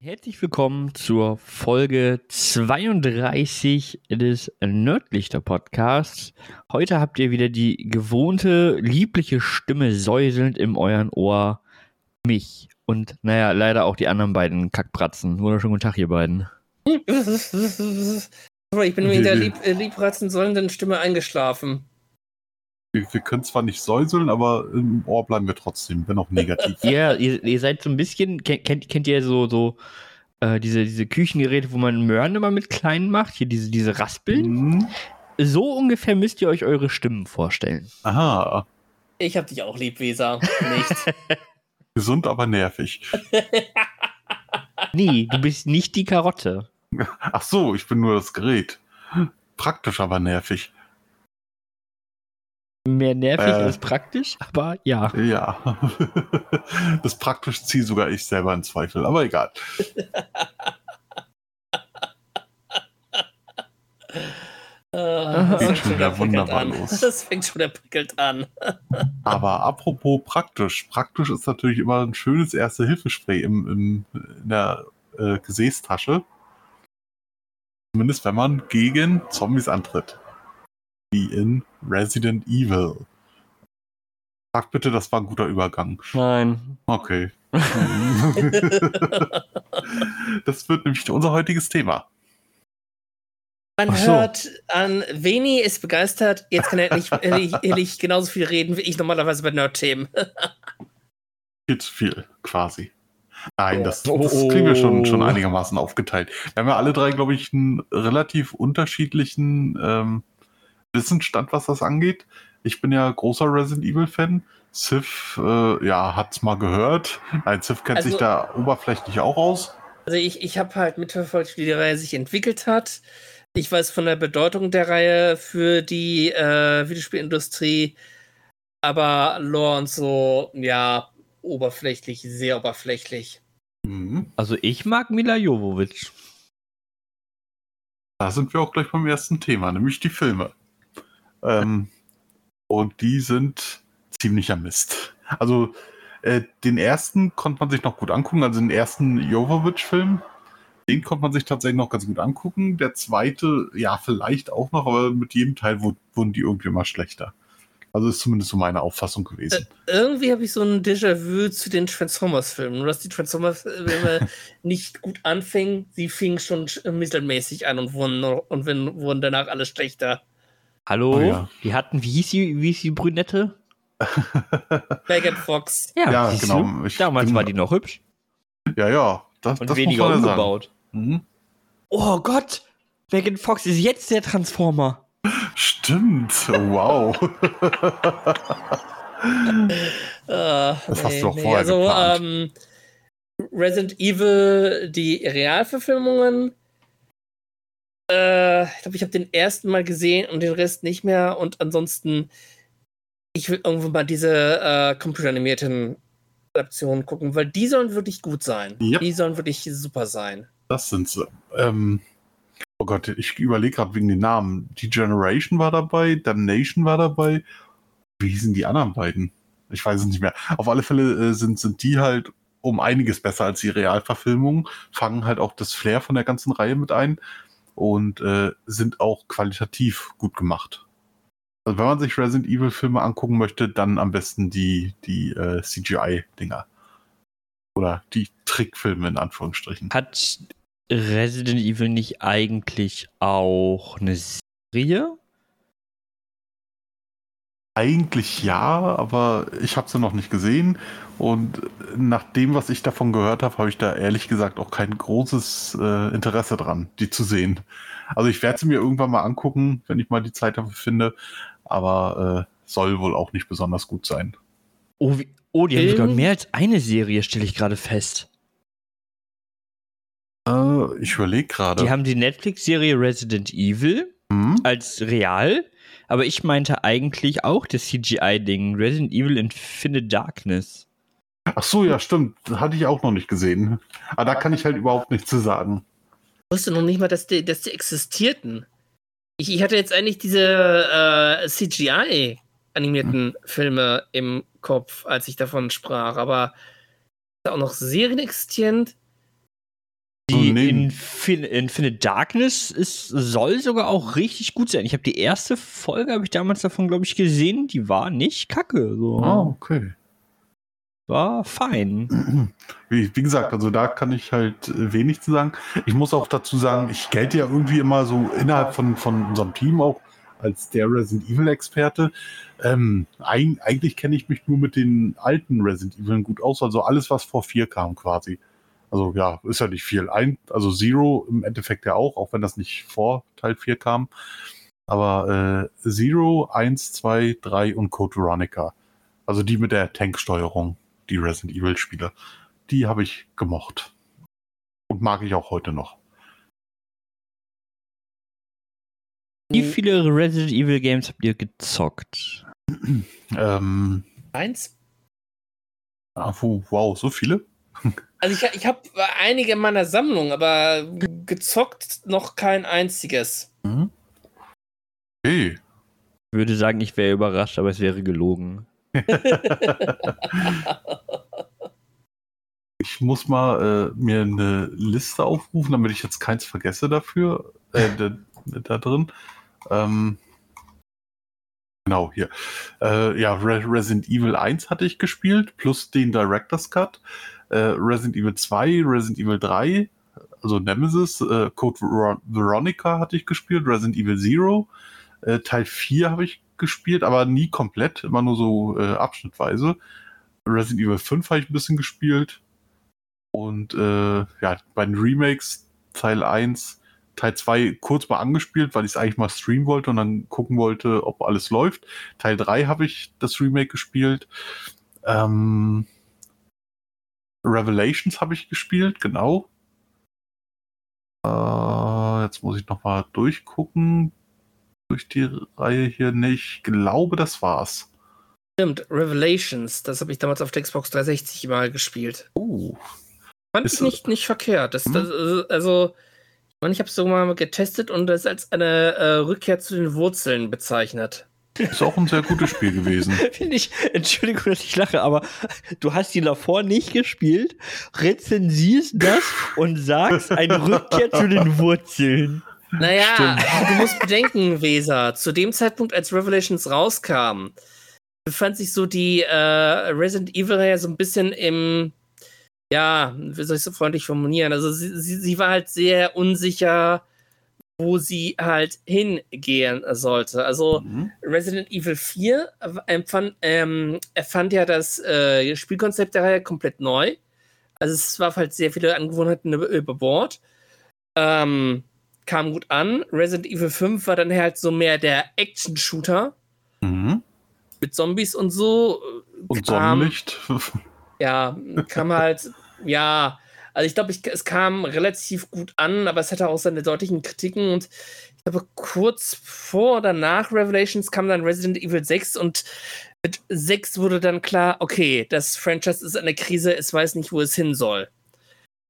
Herzlich willkommen zur Folge 32 des Nerdlichter Podcasts. Heute habt ihr wieder die gewohnte, liebliche Stimme säuselnd in euren Ohr. Mich. Und naja, leider auch die anderen beiden Kackbratzen. Wunderschönen guten Tag, ihr beiden. ich bin wegen der lieb, äh, liebbratzen sollenden Stimme eingeschlafen. Wir, wir, können zwar nicht säuseln, aber im Ohr bleiben wir trotzdem, wenn auch negativ. ja, ihr, ihr, seid so ein bisschen, kennt, kennt ihr so, so äh, diese, diese Küchengeräte, wo man Möhren immer mit kleinen macht, hier diese, diese Raspeln? Mhm. So ungefähr müsst ihr euch eure Stimmen vorstellen. Aha. Ich hab dich auch lieb, Weser. Nicht. Gesund, aber nervig. nee, du bist nicht die Karotte. Ach so, ich bin nur das Gerät. Praktisch, aber nervig mehr nervig äh, als praktisch, aber ja. Ja. das praktisch ziehe sogar ich selber in Zweifel, aber egal. das fängt schon wieder wunderbar an. los. Das fängt schon wieder prickelt an. aber apropos praktisch. Praktisch ist natürlich immer ein schönes Erste-Hilfe-Spray im, im, in der äh, Gesäßtasche. Zumindest wenn man gegen Zombies antritt wie in Resident Evil. Sag bitte, das war ein guter Übergang. Nein. Okay. das wird nämlich unser heutiges Thema. Man so. hört an, Veni ist begeistert, jetzt kann er nicht ehrlich, ehrlich genauso viel reden wie ich normalerweise bei Nerd-Themen. Viel zu viel, quasi. Nein, das, das kriegen wir schon, schon einigermaßen aufgeteilt. Wir haben ja alle drei, glaube ich, einen relativ unterschiedlichen ähm, Wissensstand, was das angeht. Ich bin ja großer Resident Evil-Fan. Sif, äh, ja, hat's mal gehört. Nein, Sif kennt also, sich da oberflächlich auch aus. Also ich, ich habe halt mitverfolgt, wie die Reihe sich entwickelt hat. Ich weiß von der Bedeutung der Reihe für die äh, Videospielindustrie, aber Lore und so, ja, oberflächlich, sehr oberflächlich. Mhm. Also ich mag Mila Jovovich. Da sind wir auch gleich beim ersten Thema, nämlich die Filme. Ähm, und die sind ziemlicher Mist. Also äh, den ersten konnte man sich noch gut angucken, also den ersten Jovovich-Film, den konnte man sich tatsächlich noch ganz gut angucken. Der zweite, ja, vielleicht auch noch, aber mit jedem Teil wurden die irgendwie immer schlechter. Also ist zumindest so meine Auffassung gewesen. Äh, irgendwie habe ich so ein Déjà-vu zu den Transformers-Filmen. Nur dass die Transformers-Filme nicht gut anfingen, sie fingen schon mittelmäßig an und wurden, und wurden danach alle schlechter. Hallo? Oh, ja. Die hatten, wie hieß die, wie hieß die Brünette? Megan Fox. Ja, ja genau. Ich Damals war die noch hübsch. Ja, ja. Das, Und das weniger umgebaut. Mhm. Oh Gott! Megan Fox ist jetzt der Transformer. Stimmt. Wow. uh, das hast nee, du auch nee, vorher also, geplant. Ähm, Resident Evil, die Realverfilmungen äh, ich glaube, ich habe den ersten Mal gesehen und den Rest nicht mehr. Und ansonsten, ich will irgendwo mal diese äh, computeranimierten Adaptionen gucken, weil die sollen wirklich gut sein. Ja. Die sollen wirklich super sein. Das sind sie. Ähm, oh Gott, ich überlege gerade wegen den Namen. Die Generation war dabei, Damnation war dabei. Wie hießen die anderen beiden? Ich weiß es nicht mehr. Auf alle Fälle äh, sind, sind die halt um einiges besser als die Realverfilmung, fangen halt auch das Flair von der ganzen Reihe mit ein und äh, sind auch qualitativ gut gemacht. Also wenn man sich Resident Evil Filme angucken möchte, dann am besten die, die äh, CGI-Dinger. Oder die Trickfilme in Anführungsstrichen. Hat Resident Evil nicht eigentlich auch eine Serie? Eigentlich ja, aber ich habe sie noch nicht gesehen. Und nach dem, was ich davon gehört habe, habe ich da ehrlich gesagt auch kein großes äh, Interesse dran, die zu sehen. Also ich werde sie mir irgendwann mal angucken, wenn ich mal die Zeit dafür finde. Aber äh, soll wohl auch nicht besonders gut sein. Oh, wie, oh die haben sogar mehr als eine Serie, stelle ich gerade fest. Äh, ich überlege gerade. Die haben die Netflix-Serie Resident Evil hm? als real aber ich meinte eigentlich auch das CGI-Ding, Resident Evil Infinite Darkness. Ach so, ja, stimmt. Das hatte ich auch noch nicht gesehen. Aber da kann ich halt überhaupt nichts zu sagen. Ich wusste noch nicht mal, dass die, dass die existierten. Ich, ich hatte jetzt eigentlich diese äh, CGI-animierten hm. Filme im Kopf, als ich davon sprach. Aber auch noch Serien existierend? Die nee. Infin Infinite Darkness ist, soll sogar auch richtig gut sein. Ich habe die erste Folge, habe ich damals davon, glaube ich, gesehen. Die war nicht kacke. So. Ah, okay. War fein. Wie, wie gesagt, also da kann ich halt äh, wenig zu sagen. Ich muss auch dazu sagen, ich gelte ja irgendwie immer so innerhalb von, von unserem Team auch als der Resident Evil Experte. Ähm, eig eigentlich kenne ich mich nur mit den alten Resident Evil gut aus, also alles, was vor vier kam quasi. Also ja, ist ja nicht viel. Ein, also Zero im Endeffekt ja auch, auch wenn das nicht vor Teil 4 kam. Aber äh, Zero, 1, 2, 3 und Code Veronica. Also die mit der Tanksteuerung, die Resident Evil Spiele. Die habe ich gemocht. Und mag ich auch heute noch. Wie viele Resident Evil Games habt ihr gezockt? Ähm, Eins? ah, wo- wow, so viele? Also ich, ich habe einige in meiner Sammlung, aber gezockt noch kein einziges. Mhm. Hey. Ich würde sagen, ich wäre überrascht, aber es wäre gelogen. Ich muss mal äh, mir eine Liste aufrufen, damit ich jetzt keins vergesse dafür. Äh, da, da drin. Ähm, genau, hier. Äh, ja, Re Resident Evil 1 hatte ich gespielt, plus den Director's Cut. Äh, Resident Evil 2, Resident Evil 3, also Nemesis, äh, Code Ver Veronica hatte ich gespielt, Resident Evil Zero. Äh, Teil 4 habe ich gespielt, aber nie komplett, immer nur so äh, abschnittweise. Resident Evil 5 habe ich ein bisschen gespielt. Und äh, ja, bei den Remakes Teil 1, Teil 2 kurz mal angespielt, weil ich es eigentlich mal streamen wollte und dann gucken wollte, ob alles läuft. Teil 3 habe ich das Remake gespielt. Ähm, Revelations habe ich gespielt, genau. Äh, jetzt muss ich noch mal durchgucken. Durch die Reihe hier nicht. Ich glaube, das war's. Stimmt, Revelations, das habe ich damals auf der Xbox 360 mal gespielt. Oh. Fand Ist ich nicht, nicht verkehrt. Das, Hm. das, äh, also, ich meine, ich habe es so mal getestet und das als eine äh, Rückkehr zu den Wurzeln bezeichnet. Ist auch ein sehr gutes Spiel gewesen. Finde ich, Entschuldigung, dass ich lache, aber du hast die davor nicht gespielt, rezensierst das und sagst eine Rückkehr zu den Wurzeln. Naja, du musst bedenken, Weser, zu dem Zeitpunkt, als Revelations rauskam, befand sich so die äh, Resident Evil-Reihe so ein bisschen im, ja, wie soll ich so freundlich formulieren? Also sie, sie, sie war halt sehr unsicher, wo sie halt hingehen sollte. Also Mhm. Resident Evil 4 empfand, ähm, erfand ja das äh, Spielkonzept der Reihe komplett neu. Also es war halt sehr viele Angewohnheiten über, über Bord. Ähm, kam gut an. Resident Evil 5 war dann halt so mehr der Action-Shooter Mhm. mit Zombies und so. Und Kam- Sonnenlicht. Ja, kam halt, ja, also ich glaube, ich, es kam relativ gut an, aber es hatte auch seine deutlichen Kritiken und ich glaube, kurz vor oder nach Revelations kam dann Resident Evil 6 und mit 6 wurde dann klar, okay, das Franchise ist in der Krise, es weiß nicht, wo es hin soll.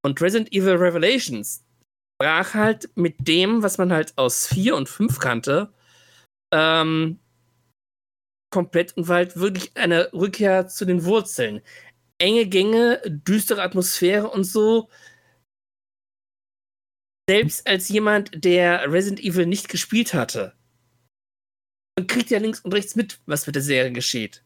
Und Resident Evil Revelations brach halt mit dem, was man halt aus 4 und 5 kannte, ähm, komplett und war halt wirklich eine Rückkehr zu den Wurzeln enge Gänge, düstere Atmosphäre und so. Selbst als jemand, der Resident Evil nicht gespielt hatte, man kriegt ja links und rechts mit, was mit der Serie geschieht.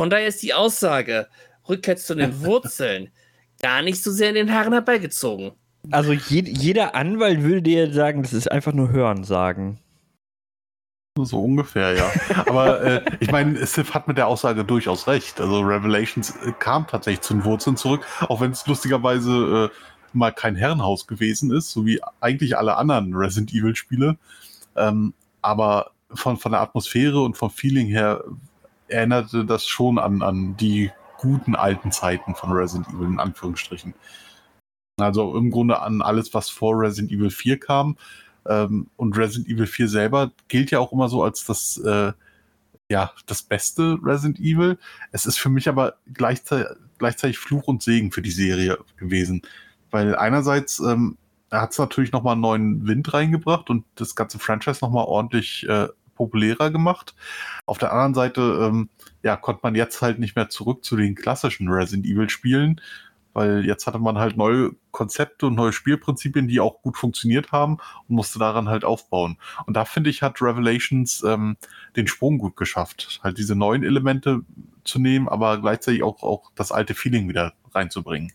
Von daher ist die Aussage, Rückkehr zu den Wurzeln, gar nicht so sehr in den Haaren herbeigezogen. Also je, jeder Anwalt würde dir sagen, das ist einfach nur Hören sagen. So ungefähr, ja. Aber äh, ich meine, Sif hat mit der Aussage durchaus recht. Also Revelations äh, kam tatsächlich zu den Wurzeln zurück, auch wenn es lustigerweise äh, mal kein Herrenhaus gewesen ist, so wie eigentlich alle anderen Resident Evil Spiele. Ähm, aber von, von der Atmosphäre und vom Feeling her erinnerte das schon an, an die guten alten Zeiten von Resident Evil, in Anführungsstrichen. Also im Grunde an alles, was vor Resident Evil 4 kam. Ähm, und Resident Evil 4 selber gilt ja auch immer so als das, äh, ja, das beste Resident Evil. Es ist für mich aber gleichzeitig, gleichzeitig Fluch und Segen für die Serie gewesen. Weil einerseits ähm, hat es natürlich nochmal einen neuen Wind reingebracht und das ganze Franchise nochmal ordentlich äh, populärer gemacht. Auf der anderen Seite, ähm, ja, konnte man jetzt halt nicht mehr zurück zu den klassischen Resident Evil Spielen, weil jetzt hatte man halt neue Konzepte und neue Spielprinzipien, die auch gut funktioniert haben und musste daran halt aufbauen. Und da finde ich, hat Revelations ähm, den Sprung gut geschafft, halt diese neuen Elemente zu nehmen, aber gleichzeitig auch, auch das alte Feeling wieder reinzubringen.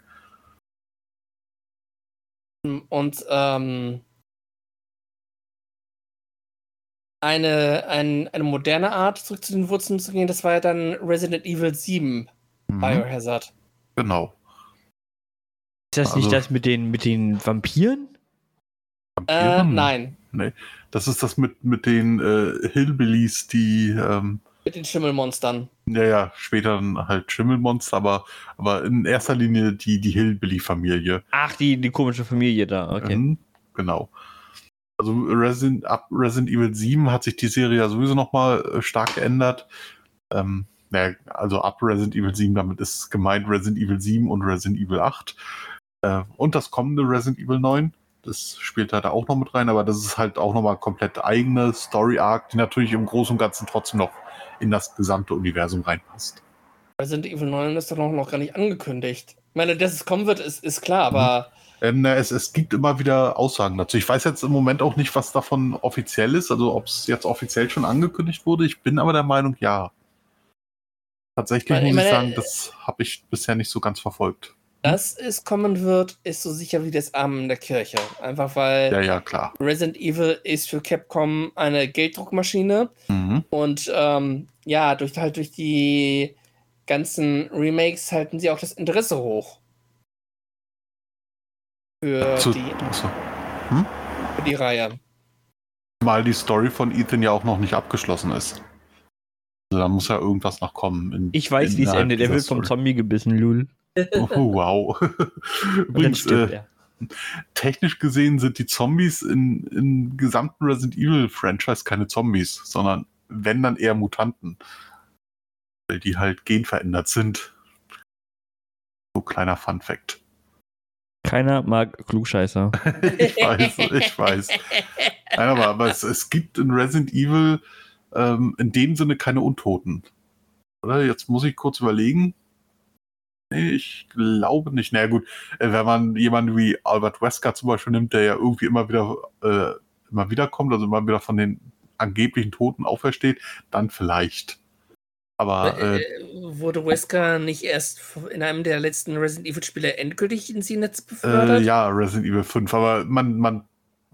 Und ähm, eine, ein, eine moderne Art, zurück zu den Wurzeln zu gehen, das war ja dann Resident Evil 7 Mhm. Biohazard. Genau. Ist das Also- nicht das mit den, mit den Vampiren? Äh, Vampiren? nein, Das ist das mit, mit den äh, Hillbillies, die ähm, mit den Schimmelmonstern. ja, ja, später dann halt Schimmelmonster, aber, aber in erster Linie die, die Hillbilly-Familie. Ach, die, die komische Familie da, okay. Mhm, genau. Also Resident, ab Resident Evil 7 hat sich die Serie ja sowieso nochmal äh, stark geändert. Ähm, naja, also ab Resident Evil 7, damit ist gemeint Resident Evil 7 und Resident Evil 8. Äh, und das kommende Resident Evil 9. Das spielt da da auch noch mit rein, aber das ist halt auch nochmal komplett eigene Story-Arc, die natürlich im Großen und Ganzen trotzdem noch in das gesamte Universum reinpasst. Resident Evil 9 ist doch noch, noch gar nicht angekündigt. Ich meine, dass es kommen wird, ist, ist klar, aber Ähm, na, es, es gibt immer wieder Aussagen dazu. Ich weiß jetzt im Moment auch nicht, was davon offiziell ist, also ob es jetzt offiziell schon angekündigt wurde. Ich bin aber der Meinung, ja. Tatsächlich Weil, ich muss ich meine, sagen, das habe ich bisher nicht so ganz verfolgt. Dass es kommen wird, ist so sicher wie das Amen in der Kirche. Einfach weil Ja, ja, klar. Resident Evil ist für Capcom eine Gelddruckmaschine Mhm. und ähm, ja, durch halt durch die ganzen Remakes halten sie auch das Interesse hoch. Für, Zu, die, also, für die Reihe. mal die Story von Ethan ja auch noch nicht abgeschlossen ist. Also da muss ja irgendwas noch kommen. in- Ich weiß, wie es endet. Er wird vom. Zombie gebissen, Lul. Oh, wow. Übrigens, stirbt äh, er. technisch gesehen sind die Zombies in, im gesamten Resident Evil Franchise keine Zombies, sondern wenn dann eher Mutanten. Weil die halt genverändert sind. So kleiner Fun Fact. Keiner mag Klugscheißer. ich weiß, ich weiß. Nein, aber, aber es, es gibt in Resident Evil ähm, in dem Sinne keine Untoten. Oder? Jetzt muss ich kurz überlegen. Nee, ich glaube nicht. Na naja, gut, äh, wenn man jemanden wie Albert Wesker zum Beispiel nimmt, der ja irgendwie immer wieder, äh, immer wieder kommt, also immer wieder von den angeblichen Toten aufersteht, dann vielleicht. Aber äh, Äh, wurde Wesker nicht erst in einem der letzten Resident Evil Spiele endgültig ins Netz befördert? Äh, ja, Resident Evil 5, aber man, man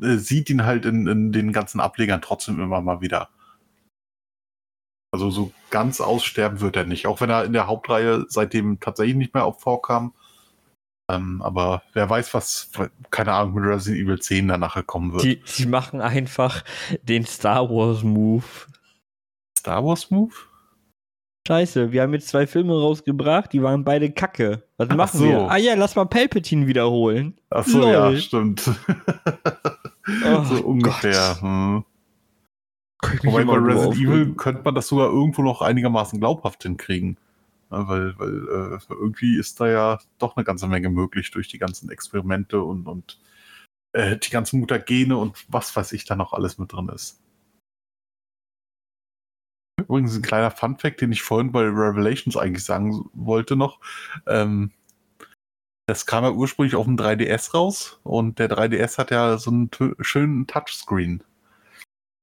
äh, sieht ihn halt in, in den ganzen Ablegern trotzdem immer mal wieder. Also so ganz aussterben wird er nicht, auch wenn er in der Hauptreihe seitdem tatsächlich nicht mehr auf vorkam. Ähm, aber wer weiß, was, keine Ahnung, mit Resident Evil 10 dann nachher kommen wird. Die, die machen einfach den Star Wars Move. Star Wars Move? Scheiße, wir haben jetzt zwei Filme rausgebracht, die waren beide kacke. Was Ach machen so. wir? Ah ja, lass mal Palpatine wiederholen. Ach so, Lol. ja, stimmt. Oh so ungefähr. Hm. Wobei bei Resident Evil könnte man das sogar irgendwo noch einigermaßen glaubhaft hinkriegen. Ja, weil weil äh, irgendwie ist da ja doch eine ganze Menge möglich durch die ganzen Experimente und, und äh, die ganzen Mutagene und was weiß ich da noch alles mit drin ist. Übrigens ein kleiner Funfact, den ich vorhin bei Revelations eigentlich sagen wollte noch. Ähm, das kam ja ursprünglich auf dem 3DS raus und der 3DS hat ja so einen schönen Touchscreen.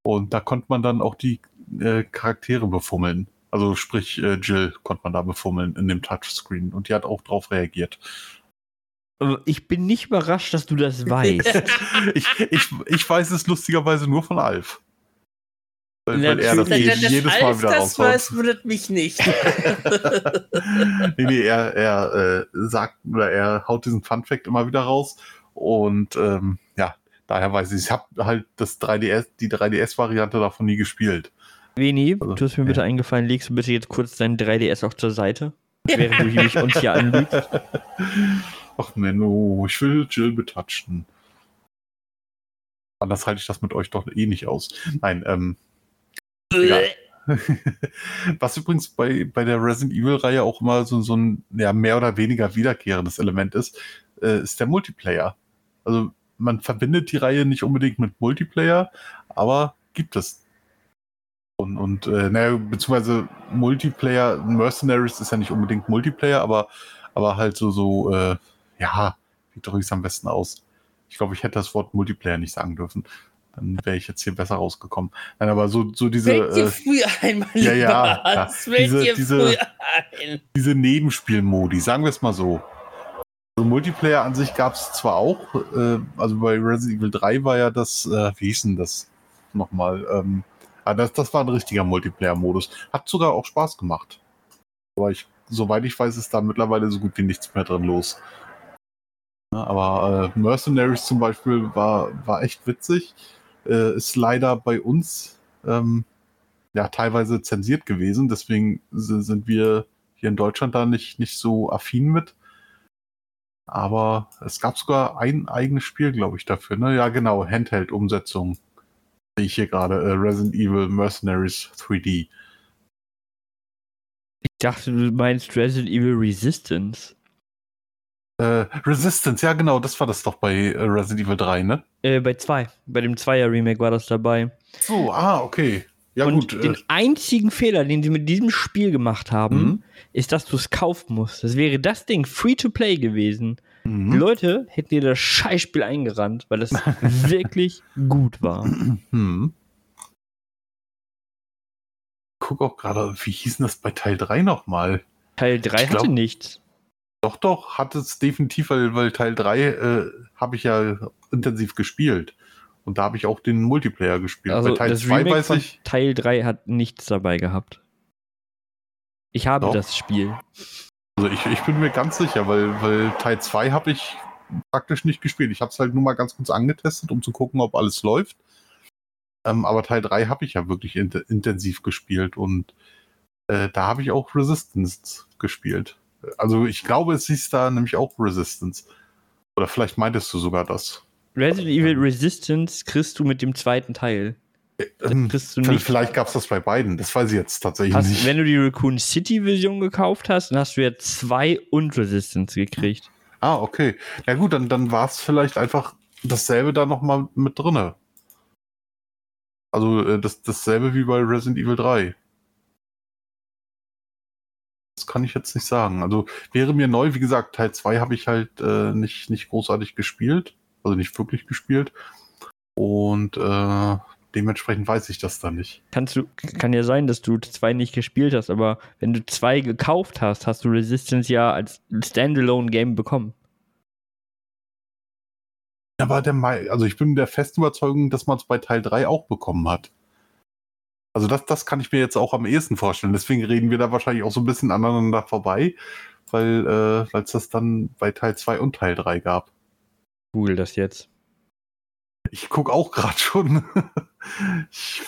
Und da konnte man dann auch die äh, Charaktere befummeln. Also sprich, äh, Jill konnte man da befummeln in dem Touchscreen und die hat auch drauf reagiert. Aber Ich bin nicht überrascht, dass du das weißt. ich, ich, ich weiß es lustigerweise nur von Alf. Weil, weil er das dass jedes Mal Alf wieder das weiß, wundert mich nicht. nee, nee, er, er äh, sagt oder er haut diesen Funfact immer wieder raus. Und ähm, ja, daher weiß ich, ich habe halt das 3DS, die 3DS-Variante davon nie gespielt. Veni, Also, du hast mir bitte ja. eingefallen, legst du bitte jetzt kurz dein 3DS auch zur Seite, während du hier mich uns hier anlügst. Ach Menno, ich will Jill betatschen. Anders halte ich das mit euch doch eh nicht aus. Nein, ähm. Was übrigens bei, bei der Resident Evil-Reihe auch immer so, so ein ja, mehr oder weniger wiederkehrendes Element ist, äh, ist der Multiplayer. Also man verbindet die Reihe nicht unbedingt mit Multiplayer, aber gibt es. Und, und äh, naja, beziehungsweise Multiplayer, Mercenaries ist ja nicht unbedingt Multiplayer, aber, aber halt so, so, äh, ja, wie drücke ich es am besten aus? Ich glaube, ich hätte das Wort Multiplayer nicht sagen dürfen. Dann wäre ich jetzt hier besser rausgekommen. Nein, aber so, so diese. Fällt dir Äh, früher einmal ja, ja, ja. was? Fällt Diese- diese- ein? diese Nebenspielmodi, sagen wir es mal so. Also Multiplayer an sich gab es zwar auch, äh, also bei Resident Evil 3 war ja das, äh, wie hieß denn das nochmal? Ähm, ah, das, das war ein richtiger Multiplayer-Modus. Hat sogar auch Spaß gemacht. Aber ich, soweit ich weiß, ist da mittlerweile so gut wie nichts mehr drin los. Ja, aber äh, Mercenaries zum Beispiel war, war echt witzig. Äh, ist leider bei uns ähm, ja teilweise zensiert gewesen, deswegen si- sind wir hier in Deutschland da nicht, nicht so affin mit. Aber es gab sogar ein eigenes Spiel, glaube ich, dafür. Ne? Ja, genau, Handheld-Umsetzung. Sehe ich hier gerade, äh, Resident Evil Mercenaries 3D. Ich dachte, du meinst Resident Evil Resistance. Äh, Resistance, ja genau, das war das doch bei äh, Resident Evil 3, ne? Äh, bei 2. Bei dem 2er Remake war das dabei. So, ah, okay. Ja, Und gut. den Äh, einzigen Fehler, den sie mit diesem Spiel gemacht haben, mhm, ist, dass du es kaufen musst. Das wäre das Ding free to play gewesen. Die mhm. Leute hätten dir das Scheißspiel eingerannt, weil das wirklich gut war. Hm. Guck auch gerade, wie hieß denn das bei Teil 3 nochmal? Teil 3 Ich glaub- hatte nichts. Doch, doch, hat es definitiv, weil, weil Teil 3 äh, habe ich ja intensiv gespielt. Und da habe ich auch den Multiplayer gespielt. Also bei Teil das 2 Remake weiß ich. Teil 3 hat nichts dabei gehabt. Ich habe Doch. das Spiel. Also ich, ich bin mir ganz sicher, weil, weil Teil 2 habe ich praktisch nicht gespielt. Ich habe es halt nur mal ganz kurz angetestet, um zu gucken, ob alles läuft. Ähm, aber Teil 3 habe ich ja wirklich int intensiv gespielt und äh, da habe ich auch Resistance gespielt. Also ich glaube, es hieß da nämlich auch Resistance. Oder vielleicht meintest du sogar das. Resident Evil Resistance kriegst du mit dem zweiten Teil. Ähm, kriegst du nicht. vielleicht gab es das bei beiden. Das weiß ich jetzt tatsächlich Hast, nicht. wenn du die Raccoon City Version gekauft hast, dann hast du ja zwei und Resistance gekriegt. Ah, okay. Ja gut, dann, dann war es vielleicht einfach dasselbe da nochmal mit drinne. Also äh, das, dasselbe wie bei Resident Evil 3. Das kann ich jetzt nicht sagen. Also wäre mir neu, wie gesagt, Teil 2 habe ich halt äh, nicht, nicht großartig gespielt. Also nicht wirklich gespielt. Und äh, dementsprechend weiß ich das dann nicht. Kannst du, kann ja sein, dass du zwei nicht gespielt hast, aber wenn du zwei gekauft hast, hast du Resistance ja als Standalone-Game bekommen. Aber der Mai, also ich bin der festen Überzeugung, dass man es bei Teil 3 auch bekommen hat. Also das, das kann ich mir jetzt auch am ehesten vorstellen. Deswegen reden wir da wahrscheinlich auch so ein bisschen aneinander vorbei, weil äh, weil es das dann bei Teil 2 und Teil 3 gab. Google das jetzt. Ich gucke auch gerade schon. ich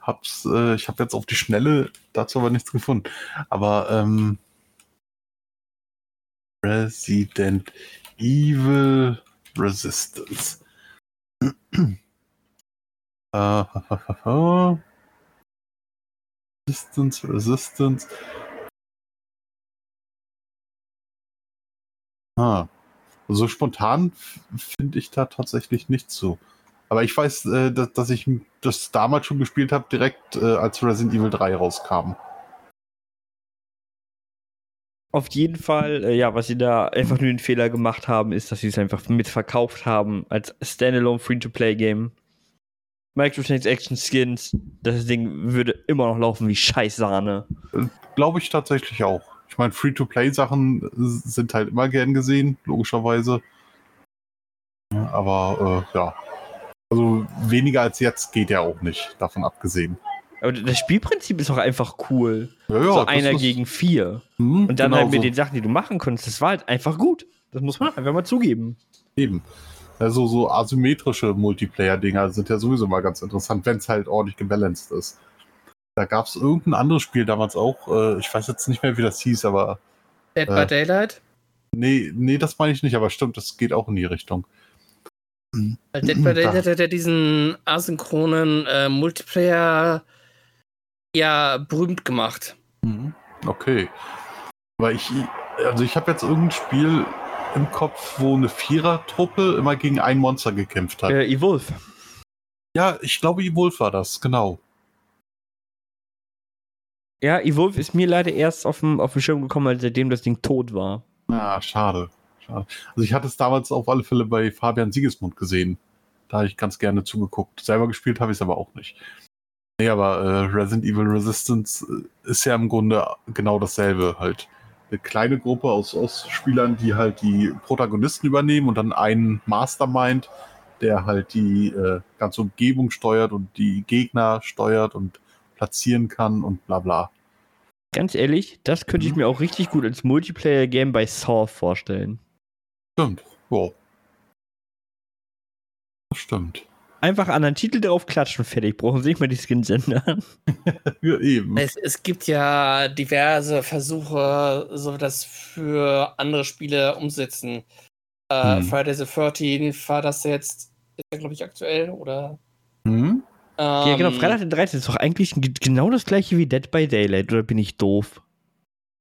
hab's, äh, ich habe jetzt auf die Schnelle dazu aber nichts gefunden. Aber ähm, Resident Evil Resistance. äh, Resistance, Resistance. Ah. So spontan finde ich da tatsächlich nichts so. Aber ich weiß, äh, dass, dass ich das damals schon gespielt habe, direkt äh, als Resident Evil 3 rauskam. Auf jeden Fall, äh, ja, was sie da einfach nur den Fehler gemacht haben, ist, dass sie es einfach mitverkauft haben als Standalone Free-to-Play-Game. Microtransaction Skins, das Ding würde immer noch laufen wie Scheißsahne. Glaube ich tatsächlich auch. Ich meine, Free-to-Play-Sachen sind halt immer gern gesehen, logischerweise. Aber äh, ja. Also weniger als jetzt geht ja auch nicht, davon abgesehen. Aber das Spielprinzip ist auch einfach cool. Ja, ja, so einer gegen vier. Hm, Und dann genau halt mit so. den Sachen, die du machen konntest, das war halt einfach gut. Das muss man einfach mal zugeben. Eben. Also so asymmetrische Multiplayer-Dinger sind ja sowieso mal ganz interessant, wenn es halt ordentlich gebalanced ist. Da gab es irgendein anderes Spiel damals auch, äh, ich weiß jetzt nicht mehr, wie das hieß, aber Dead Äh. by Daylight? nee, nee, das meine ich nicht, aber stimmt, das geht auch in die Richtung. Weil Dead by Daylight hat ja diesen asynchronen äh, Multiplayer ja berühmt gemacht. Mhm. Okay. Aber ich, also ich habe jetzt irgendein Spiel im Kopf, wo eine Vierertruppe immer gegen ein Monster gekämpft hat. Äh, Evolve. Ja, ich glaube, Evolve war das, genau. Ja, Evolve ist mir leider erst auf dem, auf den Schirm gekommen, als seitdem das Ding tot war. Ah, schade. schade. Also ich hatte es damals auf alle Fälle bei Fabian Siegesmund gesehen. Da habe ich ganz gerne zugeguckt. Selber gespielt habe ich es aber auch nicht. Nee, aber äh, Resident Evil Resistance äh, ist ja im Grunde genau dasselbe. Halt eine kleine Gruppe aus, aus Spielern, die halt die Protagonisten übernehmen und dann einen Mastermind, der halt die äh, ganze Umgebung steuert und die Gegner steuert und platzieren kann und bla bla. Ganz ehrlich, das könnte ich Mhm. mir auch richtig gut als Multiplayer-Game bei Saw vorstellen. Stimmt. Wow. Stimmt. Einfach anderen Titel drauf klatschen, fertig. Brauchen Sie nicht mal die Skins ändern. Ja, eben. Es, es gibt ja diverse Versuche, so das für andere Spiele umsetzen. Äh, Hm. Friday the 13 war das jetzt, ist ja glaube ich aktuell, oder? Hm? ja, genau. Ähm, Freitag der 13. ist doch eigentlich ge- genau das gleiche wie Dead by Daylight, oder bin ich doof?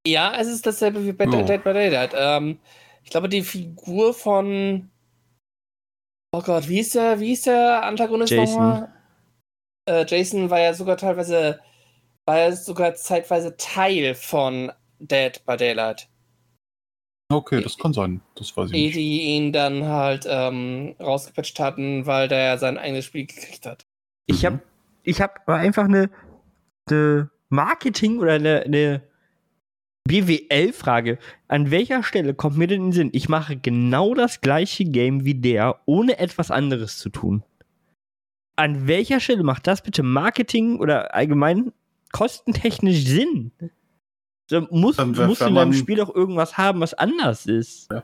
Ja, es ist dasselbe wie bei Ja. Dead by Daylight. Ähm, ich glaube, die Figur von. Oh Gott, wie ist der, wie ist der Antagonist Jason. nochmal? Äh, Jason war ja sogar teilweise, war ja sogar zeitweise Teil von Dead by Daylight. Okay, das kann sein. Das weiß ich nicht. die ihn dann halt ähm, rausgepatcht hatten, weil der ja sein eigenes Spiel gekriegt hat. Ich Mhm. habe ich hab einfach eine, eine Marketing- oder eine, eine BWL-Frage. An welcher Stelle kommt mir denn in den Sinn, ich mache genau das gleiche Game wie der, ohne etwas anderes zu tun? An welcher Stelle macht das bitte Marketing oder allgemein kostentechnisch Sinn? So, muss wär- muss wenn in deinem Spiel doch irgendwas haben, was anders ist. Du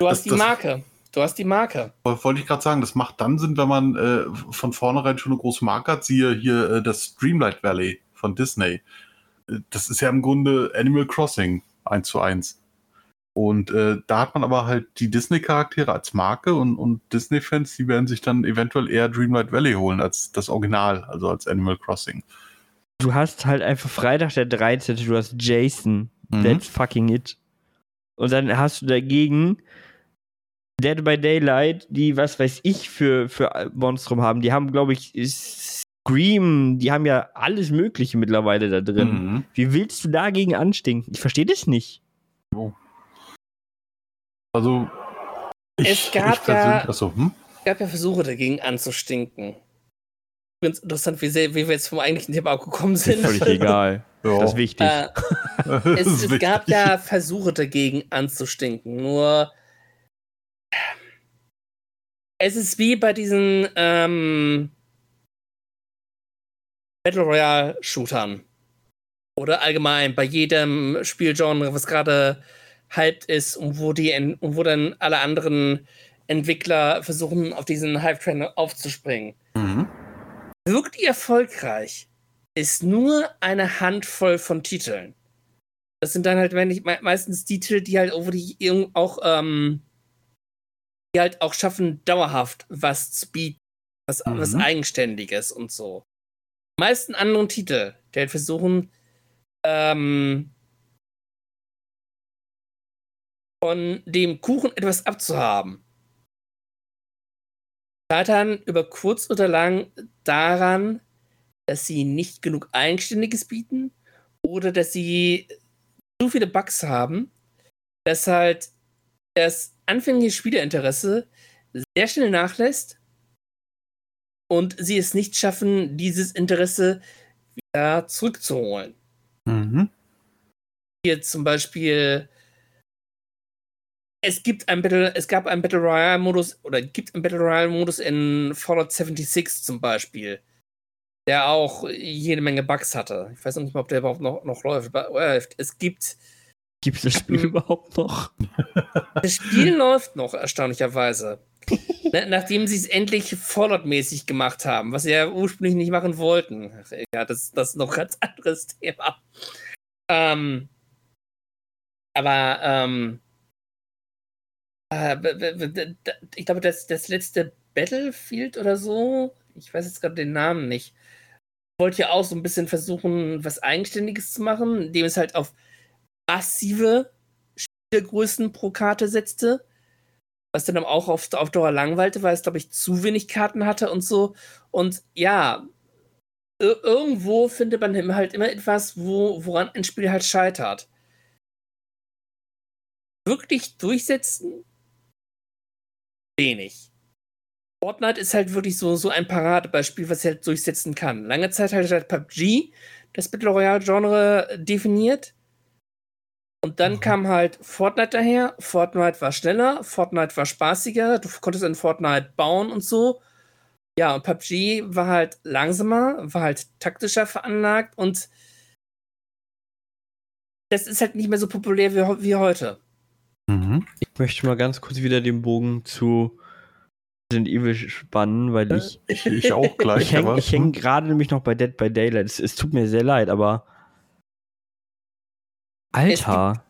Das- hast die das- Marke. Du hast die Marke. Wollte ich gerade sagen, das macht dann Sinn, wenn man äh, von vornherein schon eine große Marke hat. Siehe hier äh, das Dreamlight Valley von Disney. Äh, Das ist ja im Grunde Animal Crossing 1 zu 1. Und äh, da hat man aber halt die Disney-Charaktere als Marke und, und Disney-Fans, die werden sich dann eventuell eher Dreamlight Valley holen als das Original, also als Animal Crossing. Du hast halt einfach Freitag der 13. Du hast Jason. Mhm. That's fucking it. Und dann hast du dagegen Dead by Daylight, die, was weiß ich, für, für Monstrum haben. Die haben, glaube ich, Scream, die haben ja alles Mögliche mittlerweile da drin. Mhm. Wie willst du dagegen anstinken? Ich verstehe das nicht. Also, Es gab persönlich- ja- Achso, hm? Es gab ja Versuche dagegen anzustinken. Übrigens interessant, wie, sehr, wie wir jetzt vom eigentlichen Thema abgekommen sind. Völlig egal. Ja. Das ist wichtig. Äh, es, es gab ja Versuche dagegen anzustinken, nur es ist wie bei diesen ähm, Battle Royale Shootern oder allgemein bei jedem Spielgenre, was gerade hyped ist und wo die und wo dann alle anderen Entwickler versuchen auf diesen Hype Train aufzuspringen Mhm. wirklich erfolgreich ist nur eine Handvoll von Titeln. Das sind dann halt wenn ich, me meistens die Titel, die halt, wo die auch, ähm, die halt auch schaffen, dauerhaft was zu bieten, was, Mhm. was Eigenständiges und so. Die meisten anderen Titel, die halt versuchen, ähm, von dem Kuchen etwas abzuhaben, scheitern über kurz oder lang daran, dass sie nicht genug Eigenständiges bieten oder dass sie zu viele Bugs haben, dass halt das anfängliche Spielerinteresse sehr schnell nachlässt und sie es nicht schaffen, dieses Interesse wieder zurückzuholen. Mhm. Hier zum Beispiel es gibt ein Battle, es gab einen Battle Royale Modus oder gibt einen Battle Royale Modus in Fallout 76 zum Beispiel, der auch jede Menge Bugs hatte. Ich weiß noch nicht mal, ob der überhaupt noch, noch läuft. läuft. Es gibt Gibt es das Spiel überhaupt noch? das Spiel läuft noch erstaunlicherweise. Na- Nachdem sie es endlich Fallout-mäßig gemacht haben, was sie ja ursprünglich nicht machen wollten. Ach, Ja, das, das ist noch ein ganz anderes Thema. Ähm, aber ähm, äh, ich glaube, das, das letzte Battlefield oder so, ich weiß jetzt gerade den Namen nicht, wollte ja auch so ein bisschen versuchen, was Eigenständiges zu machen, indem es halt auf massive Spielgrößen pro Karte setzte. Was dann auch auf, auf Dauer langweilte, weil es, glaube ich, zu wenig Karten hatte und so. Und ja, ir- irgendwo findet man halt immer etwas, wo, woran ein Spiel halt scheitert. Wirklich durchsetzen wenig. Fortnite ist halt wirklich so, so ein Paradebeispiel, was er halt durchsetzen kann. Lange Zeit hat halt PUBG das Battle Royale-Genre definiert. Und dann Mhm. kam halt Fortnite daher. Fortnite war schneller, Fortnite war spaßiger, du konntest in Fortnite bauen und so. Ja, und PUBG war halt langsamer, war halt taktischer veranlagt und das ist halt nicht mehr so populär wie, wie heute. Mhm. Ich möchte mal ganz kurz wieder den Bogen zu Resident Evil spannen, weil ich. Ich, ich auch gleich. Ich hänge aber- ich häng gerade nämlich noch bei Dead by Daylight. Es, es tut mir sehr leid, aber. Alter,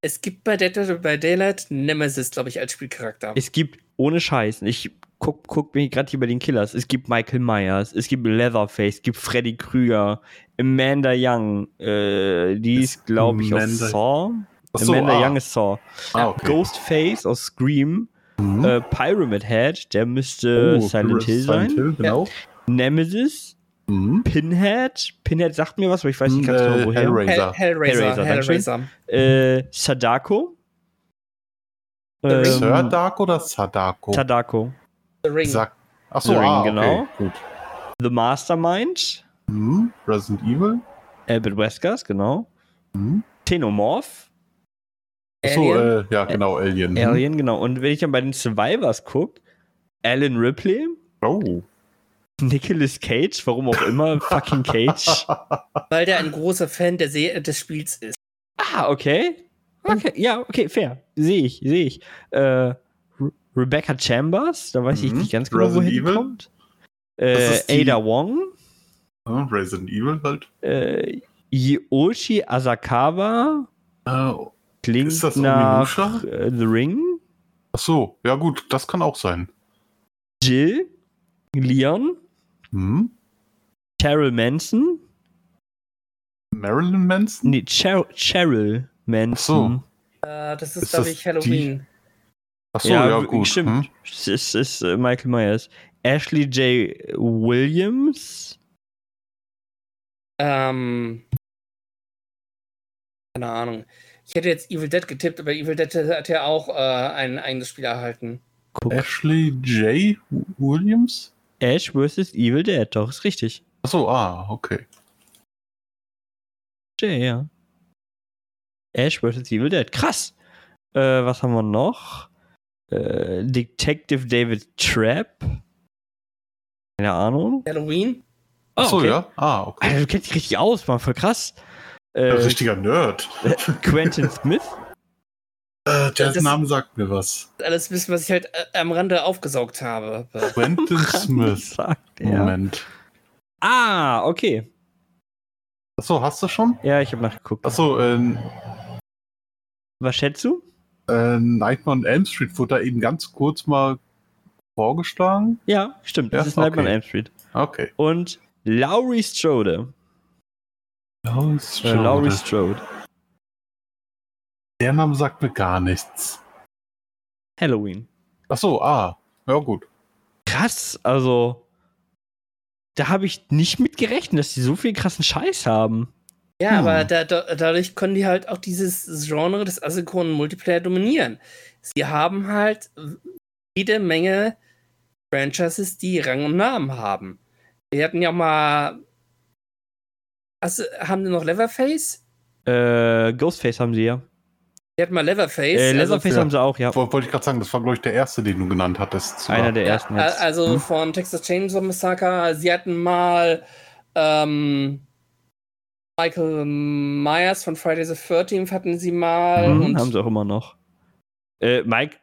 Es gibt bei Dead by Daylight Nemesis, glaube ich, als Spielcharakter. es gibt ohne Scheiß, ich guck, guck mir gerade hier bei den Killers, es gibt Michael Myers, es gibt Leatherface, es gibt Freddy Krüger, Amanda Young, äh, die Ist glaube ich, aus Saw. Ach so, Amanda ah. Young ist Saw. Ah, okay. Ghostface aus Scream, Mhm. äh, Pyramid Head, der müsste Oh, Silent Hill sein. Silent Hill, genau. Nemesis, Mhm. Pinhead, Pinhead sagt mir was, aber ich weiß nicht ganz Äh, genau woher. Hellraiser. Hell, Hellraiser. Hellraiser, Hellraiser. Äh, Sadako. Ring. Sir Dark oder Sadako? Sadako. The Ring. Sag. Achso, The Ring, ah, okay. genau. Gut. The Mastermind. Mhm. Resident Evil. Albert Weskers, genau. Mhm. Xenomorph. Achso, äh, ja, genau, Alien. Mhm. Alien, genau. Und wenn ich dann bei den Survivors gucke, Alan Ripley, Oh. Nicolas Cage, warum auch immer, fucking Cage. Weil der ein großer Fan der Se des Spiels ist. Ah, okay. Okay, ja, okay, fair. Sehe ich, sehe ich. Äh, Re Rebecca Chambers, da weiß ich Mhm. nicht ganz genau, Resident woher die Evil. kommt. Das Äh, Ada Wong. Ja, Resident Evil halt. Äh, Yoshi Asakawa Äh, klingt Ist das nach äh, The Ring. Achso, ja gut, das kann auch sein. Jill, Leon, Mhm. Cheryl Manson. Marilyn Manson? Nee, Cher Cheryl Manson. Äh, das ist, Ist glaube ich, Halloween. Achso, ja, w- gut. Stimmt. Hm? Es ist, ist äh, Michael Myers. Ashley J. Williams. Ähm. Keine Ahnung. Ich hätte jetzt Evil Dead getippt, aber Evil Dead hat ja auch äh, ein eigenes Spiel erhalten. Guck. Ashley J. Williams? Ash vs. Evil Dead, doch, ist richtig. Achso, ah, okay. J, ja. Ash vs. Evil Dead. Krass. Äh, was haben wir noch? Äh, Detective David Trapp. Keine Ahnung. Halloween? Oh, Achso, okay. ja. Ah, okay. Alter, du kennst dich richtig aus, Mann, voll krass. Äh, Richtiger Nerd. Quentin Smith. Äh, der das- Name sagt mir was. Alles Wissen, was ich halt äh, am Rande aufgesaugt habe. Quentin Smith. Sagt er. Moment. Ah, okay. Achso, hast du schon? Ja, ich habe nachgeguckt. Achso, äh, Was schätzt du? äh, Nightmare on Elm Street wurde da eben ganz kurz mal vorgeschlagen. Ja, stimmt. Das Ja, ist Nightmare on okay. Elm Street. Okay. Und Laurie Strode. Laurie Äh, Laurie Strode. Der Name sagt mir gar nichts. Halloween. Achso, ah. Ja, gut. Krass, also. Da habe ich nicht mit gerechnet, dass die so viel krassen Scheiß haben. Ja, Hm. aber da, da, dadurch können die halt auch dieses Genre des asynchronen Multiplayer dominieren. Sie haben halt jede Menge Franchises, die Rang und Namen haben. Wir hatten ja auch mal. Also, haben die noch Leatherface? Äh, Ghostface haben sie ja. Wir hatten mal Leatherface. Äh, also, Leatherface ja. haben sie auch, ja. Wollte ich gerade sagen, das war, glaube ich, der erste, den du genannt hattest. Einer der ja, ersten jetzt. also Hm? von Texas Chainsaw Massacre. Sie hatten mal ähm, Michael Myers von Friday the 13th hatten sie mal. Und haben sie auch immer noch. Äh, Mike,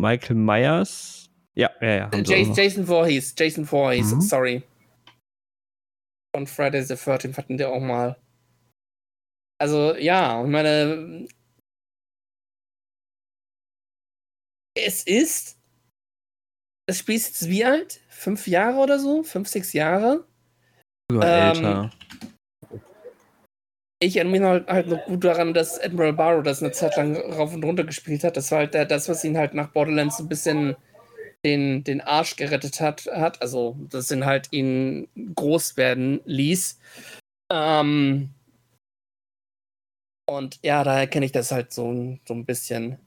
Michael Myers. Ja, ja, ja. Haben sie auch Jason. Jason Voorhees, Jason Voorhees, Mhm. sorry. Von Friday the 13th hatten die auch mal. Also, ja, ich meine. Es ist. Das Spiel ist jetzt wie alt? Fünf Jahre oder so? Fünf, sechs Jahre? Sogar ähm, älter. Ich erinnere mich halt, halt noch gut daran, dass Admiral Barrow das eine Zeit lang rauf und runter gespielt hat. Das war halt das, was ihn halt nach Borderlands ein bisschen den, den Arsch gerettet hat, hat. Also, das ihn halt ihn groß werden ließ. Ähm, und ja, daher kenne ich das halt so, so ein bisschen.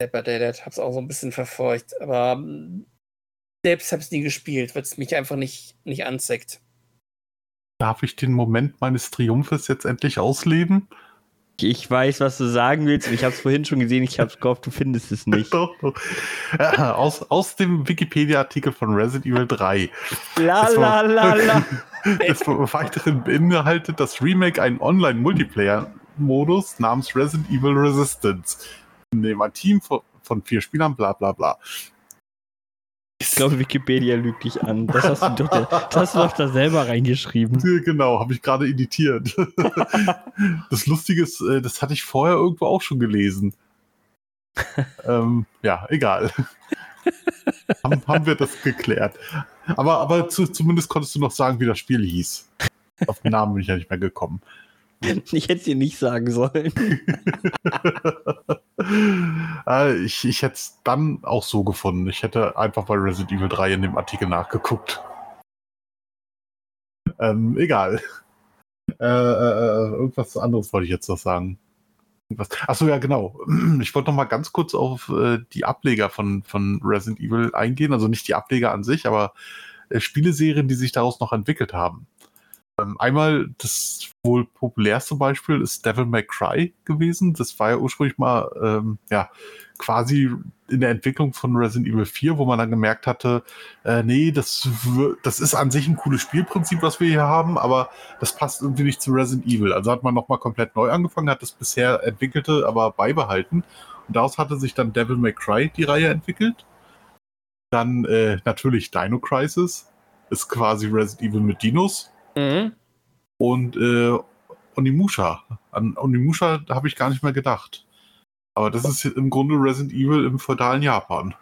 Dead by Daylight hab's auch so ein bisschen verfolgt, aber ähm, selbst hab's nie gespielt, weil es mich einfach nicht, nicht anzeigt. Darf ich den Moment meines Triumphes jetzt endlich ausleben? Ich weiß, was du sagen willst. Ich habe es vorhin schon gesehen. Ich habe gehofft, du findest es nicht. doch, doch. Äh, aus, aus dem Wikipedia-Artikel von Resident Evil 3. La Es la la la. Des Weiteren beinhaltet das Remake einen Online-Multiplayer-Modus namens Resident Evil Resistance, dem ein Team von, von vier Spielern bla bla bla. Ich glaube, Wikipedia lügt dich an. Das hast du doch, das hast du doch da selber reingeschrieben. Genau, habe ich gerade editiert. das Lustige ist, äh, das hatte ich vorher irgendwo auch schon gelesen. ähm, ja, egal. haben, haben wir das geklärt. Aber, aber zu, zumindest konntest du noch sagen, wie das Spiel hieß. Auf den Namen bin ich ja nicht mehr gekommen. Ich hätte es dir nicht sagen sollen. Äh, ich ich hätte es dann auch so gefunden. Ich hätte einfach bei Resident Evil 3 in dem Artikel nachgeguckt. Ähm, egal. Äh, äh, äh, irgendwas anderes wollte ich jetzt noch sagen. Achso, ja, genau. Ich wollte noch mal ganz kurz auf äh, die Ableger von, von Resident Evil eingehen. Also nicht die Ableger an sich, aber äh, Spieleserien, die sich daraus noch entwickelt haben. Ähm, einmal das wohl populärste Beispiel ist Devil May Cry gewesen. Das war ja ursprünglich mal ähm, ja quasi in der Entwicklung von Resident Evil 4, wo man dann gemerkt hatte, äh, nee, das, das ist an sich ein cooles Spielprinzip, was wir hier haben, aber das passt irgendwie nicht zu Resident Evil. Also hat man nochmal komplett neu angefangen, hat das bisher entwickelte aber beibehalten. Und daraus hatte sich dann Devil May Cry die Reihe entwickelt. Dann äh, natürlich Dino Crisis, ist quasi Resident Evil mit Dinos Mhm. und äh, Onimusha. An Onimusha habe ich gar nicht mehr gedacht. Aber das ist im Grunde Resident Evil im feudalen Japan.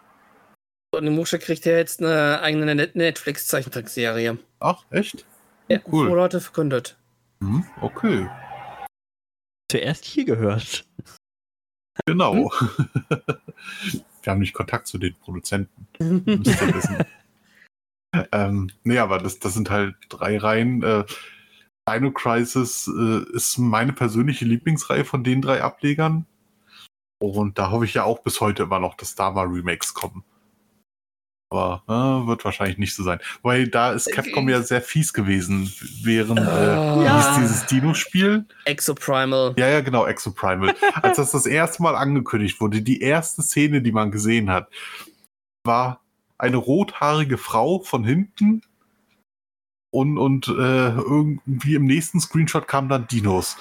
Und die Musche kriegt ja jetzt eine eigene Net- Netflix-Zeichentrickserie. Ach, echt? Ja, Cool. Wurde heute verkündet. Hm, okay, Zuerst hier gehört. genau. Wir haben nicht Kontakt zu den Produzenten. müsst ihr wissen. ähm, nee, aber das, das sind halt drei Reihen. Äh, Dino Crisis äh, ist meine persönliche Lieblingsreihe von den drei Ablegern. Und da hoffe ich ja auch bis heute immer noch, dass da mal Remakes kommen. Aber äh, wird wahrscheinlich nicht so sein. Weil da ist Capcom ja sehr fies gewesen, während äh, Ah. wie hieß dieses Dino-Spiel. Exoprimal. Ja, ja, genau, Exoprimal. Als das das erste Mal angekündigt wurde, die erste Szene, die man gesehen hat, war eine rothaarige Frau von hinten und, und äh, irgendwie im nächsten Screenshot kamen dann Dinos.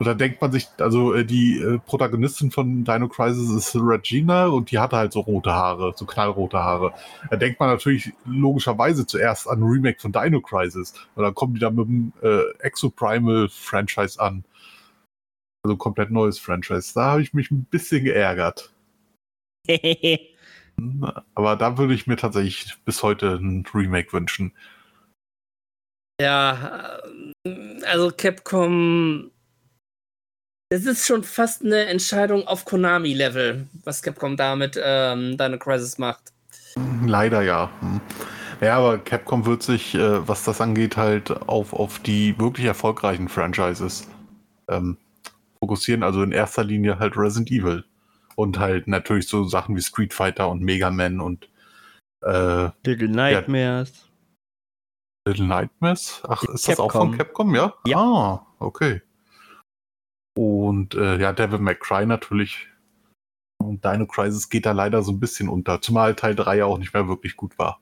Und da denkt man sich, also äh, die äh, Protagonistin von Dino Crisis ist Regina und die hatte halt so rote Haare, so knallrote Haare. Da denkt man natürlich logischerweise zuerst an Remake von Dino Crisis. Und dann kommen die da mit dem äh, Exoprimal Franchise an. Also komplett neues Franchise. Da habe ich mich ein bisschen geärgert. Aber da würde ich mir tatsächlich bis heute ein Remake wünschen. Ja, äh, also Capcom. Das ist schon fast eine Entscheidung auf Konami-Level, was Capcom damit ähm, Dino Crisis macht. Leider ja. Hm. Ja, aber Capcom wird sich, äh, was das angeht, halt auf, auf die wirklich erfolgreichen Franchises ähm, fokussieren. Also in erster Linie halt Resident Evil. Und halt natürlich so Sachen wie Street Fighter und Mega Man und äh, Little Nightmares. Little Nightmares? Ach, ist das auch Capcom. von Capcom, ja? Ja. Ah, okay. Und äh, ja, Devil May Cry natürlich. Und Dino Crisis geht da leider so ein bisschen unter, zumal Teil 3 ja auch nicht mehr wirklich gut war.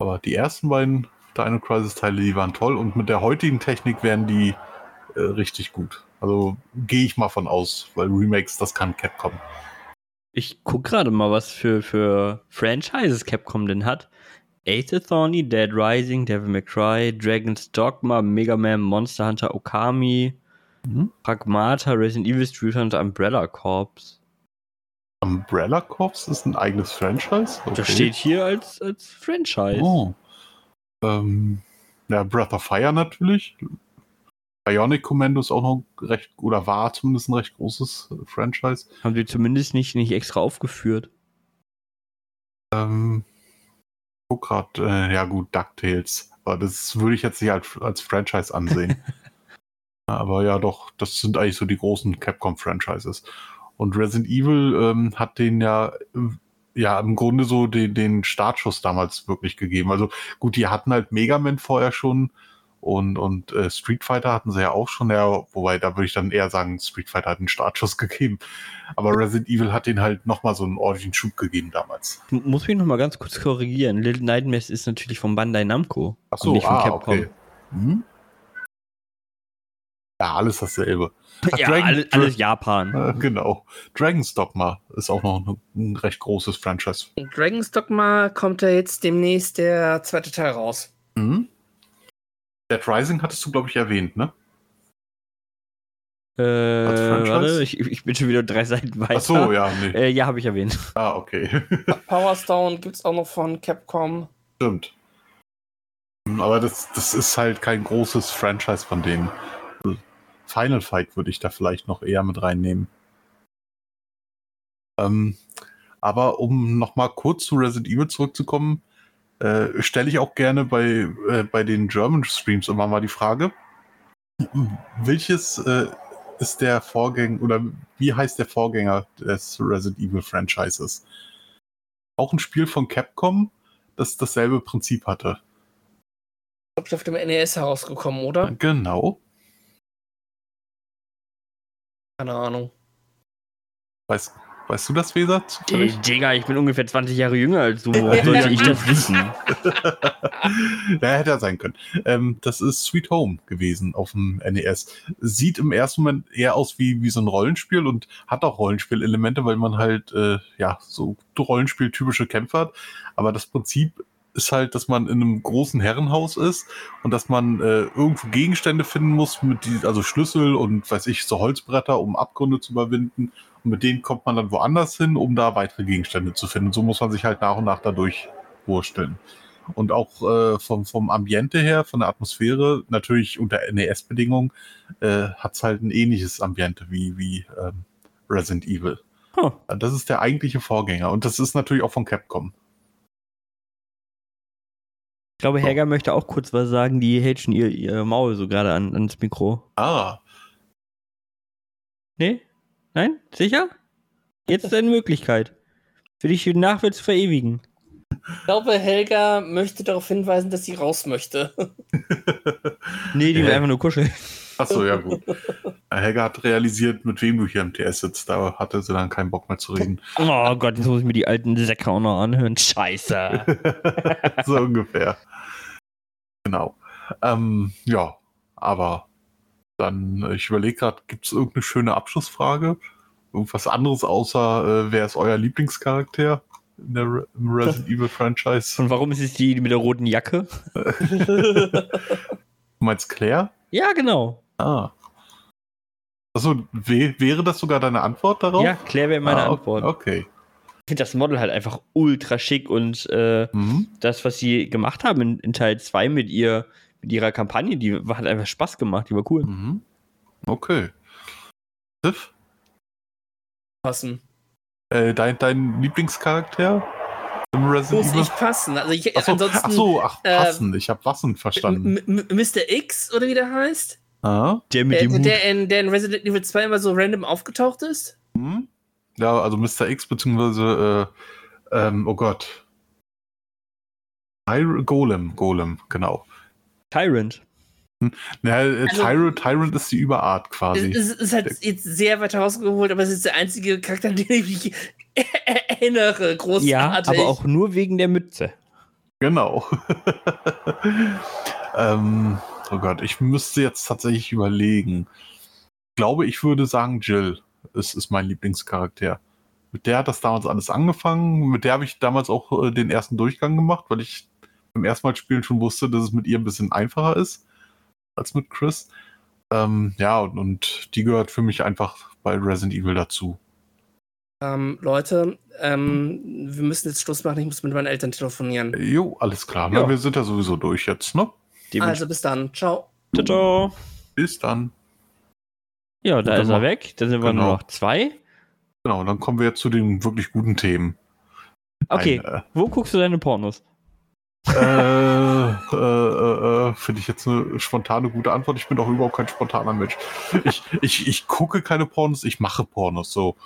Aber die ersten beiden Dino Crisis Teile, die waren toll und mit der heutigen Technik wären die äh, richtig gut. Also gehe ich mal von aus, weil Remakes, das kann Capcom. Ich guck gerade mal, was für, für Franchises Capcom denn hat. Ace Attorney, Dead Rising, Devil May Cry, Dragon's Dogma, Mega Man, Monster Hunter, Okami, Mhm. Pragmata, Resident Evil, Street Hunter, Umbrella Corps. Umbrella Corps ist ein eigenes Franchise? Das steht hier als, als Franchise. Oh. Ähm, ja, Breath of Fire natürlich. Bionic Commando ist auch noch recht, oder war zumindest ein recht großes Franchise. Haben sie zumindest nicht, nicht extra aufgeführt. Ähm, guck grad, äh, ja gut, DuckTales. Aber das würde ich jetzt nicht als, als Franchise ansehen. Aber ja, doch, das sind eigentlich so die großen Capcom-Franchises. Und Resident Evil ähm, hat den ja, ja im Grunde so den, den Startschuss damals wirklich gegeben. Also gut, die hatten halt Mega Man vorher schon und, und äh, Street Fighter hatten sie ja auch schon, ja, wobei da würde ich dann eher sagen, Street Fighter hat einen Startschuss gegeben. Aber Resident Evil hat den halt nochmal so einen ordentlichen Schub gegeben damals. M- Muss mich noch mal ganz kurz korrigieren. Little Nightmares ist natürlich von Bandai Namco. Ach so, nicht von ah, Capcom. okay. Hm? Ja, alles dasselbe. Ach, Ja, Dragon- alles, alles Japan. Äh, genau. Dragon's Dogma ist auch noch ein, ein recht großes Franchise. Dragon's Dogma kommt ja jetzt demnächst der zweite Teil raus. Mhm. Dead Rising hattest du, glaube ich, erwähnt, ne? Äh, Franchise? warte, ich, ich bin schon wieder drei Seiten weiter. Ach so, ja, nee. Äh, ja, habe ich erwähnt. Ah, okay. Power Stone gibt es auch noch von Capcom. Stimmt. Aber das, das ist halt kein großes Franchise von denen. Final Fight würde ich da vielleicht noch eher mit reinnehmen. Ähm, aber um nochmal kurz zu Resident Evil zurückzukommen, äh, stelle ich auch gerne bei, äh, bei den German Streams immer mal die Frage, welches äh, ist der Vorgänger oder wie heißt der Vorgänger des Resident Evil Franchises? Auch ein Spiel von Capcom, das dasselbe Prinzip hatte. Ich glaube, auf dem NES herausgekommen, oder? Genau. Keine Ahnung. Weißt, weißt du das, Weser? zufällig? Digga, ich bin ungefähr 20 Jahre jünger als du. Woher sollte ich das wissen? ja, hätte er sein können. Ähm, das ist Sweet Home gewesen auf dem NES. Sieht im ersten Moment eher aus wie, wie so ein Rollenspiel und hat auch Rollenspielelemente, weil man halt, äh, ja, so Rollenspiel-typische Kämpfe hat. Aber das Prinzip ist halt, dass man in einem großen Herrenhaus ist und dass man äh, irgendwo Gegenstände finden muss, mit die, also Schlüssel und weiß ich, so Holzbretter, um Abgründe zu überwinden. Und mit denen kommt man dann woanders hin, um da weitere Gegenstände zu finden. So muss man sich halt nach und nach dadurch wursteln. Und auch äh, vom, vom Ambiente her, von der Atmosphäre, natürlich unter NES-Bedingungen, äh, hat es halt ein ähnliches Ambiente wie, wie ähm, Resident Evil. Huh. Das ist der eigentliche Vorgänger. Und das ist natürlich auch von Capcom. Ich glaube, Helga möchte auch kurz was sagen. Die hält schon ihr, ihr Maul so gerade an, ans Mikro. Ah, Nee? Nein? Sicher? Jetzt ist eine Möglichkeit. Für dich den Nachwelt zu verewigen. Ich glaube, Helga möchte darauf hinweisen, dass sie raus möchte. Nee, die will Äh. einfach nur kuscheln. achso, ja gut. Helga hat realisiert, mit wem du hier im TS sitzt. Da hatte sie dann keinen Bock mehr zu reden. Oh Gott, jetzt muss ich mir die alten Säcke auch noch anhören. Scheiße. so ungefähr. Genau. Ähm, ja, aber dann, äh, ich überlege gerade, gibt es irgendeine schöne Abschlussfrage? Irgendwas anderes außer, äh, wer ist euer Lieblingscharakter in der Re im Resident Evil Franchise? Und warum ist es die mit der roten Jacke? Du meinst Claire? Ja, genau. Ah. Achso, wä wäre das sogar deine Antwort darauf? Ja, Claire wäre meine ah, o- Antwort. Okay. Ich finde das Model halt einfach ultra schick und äh, Mhm. das, was sie gemacht haben in, in Teil 2 mit ihr, mit ihrer Kampagne, die hat einfach Spaß gemacht, die war cool. Mhm. Okay. Tiff, passen. äh, dein, dein Lieblingscharakter im Resident Muss Evil? ich passen. Also ich, Achso, ansonsten ach so, ach, äh, passen. ich habe Wassen verstanden. M- M- Mr. X oder wie der heißt? Ah, Der mit Der, dem Hut. der, in, der in Resident Evil 2 immer so random aufgetaucht ist? hm? Ja, also Mr. X beziehungsweise, äh, ähm, oh Gott. Golem, Golem, genau. Tyrant. Ja, äh, Also- Tyrant, Tyrant ist die Überart quasi. Es, es ist halt jetzt sehr weit rausgeholt, aber es ist der einzige Charakter, an den ich mich erinnere. Großartig. Ja, aber auch nur wegen der Mütze. Genau. ähm, oh Gott, ich müsste jetzt tatsächlich überlegen. Ich glaube, ich würde sagen, Jill ist, ist mein Lieblingscharakter. Mit der hat das damals alles angefangen. Mit der habe ich damals auch äh, den ersten Durchgang gemacht, weil ich beim ersten Mal spielen schon wusste, dass es mit ihr ein bisschen einfacher ist als mit Chris. Ähm, ja, und, und die gehört für mich einfach bei Resident Evil dazu. Ähm, Leute, ähm, wir müssen jetzt Schluss machen. Ich muss mit meinen Eltern telefonieren. Jo, alles klar. Ja. Na, wir sind ja sowieso durch jetzt, ne? Also bis dann. Ciao. Ciao, ciao. Bis dann. Ja, da ist er weg. Dann sind wir Genau. nur noch zwei. Genau, dann kommen wir jetzt zu den wirklich guten Themen. Okay, Ein, wo guckst du deine Pornos? Äh, äh, äh, äh, finde ich jetzt eine spontane gute Antwort. Ich bin doch überhaupt kein spontaner Mensch. Ich, ich, ich gucke keine Pornos, ich mache Pornos so.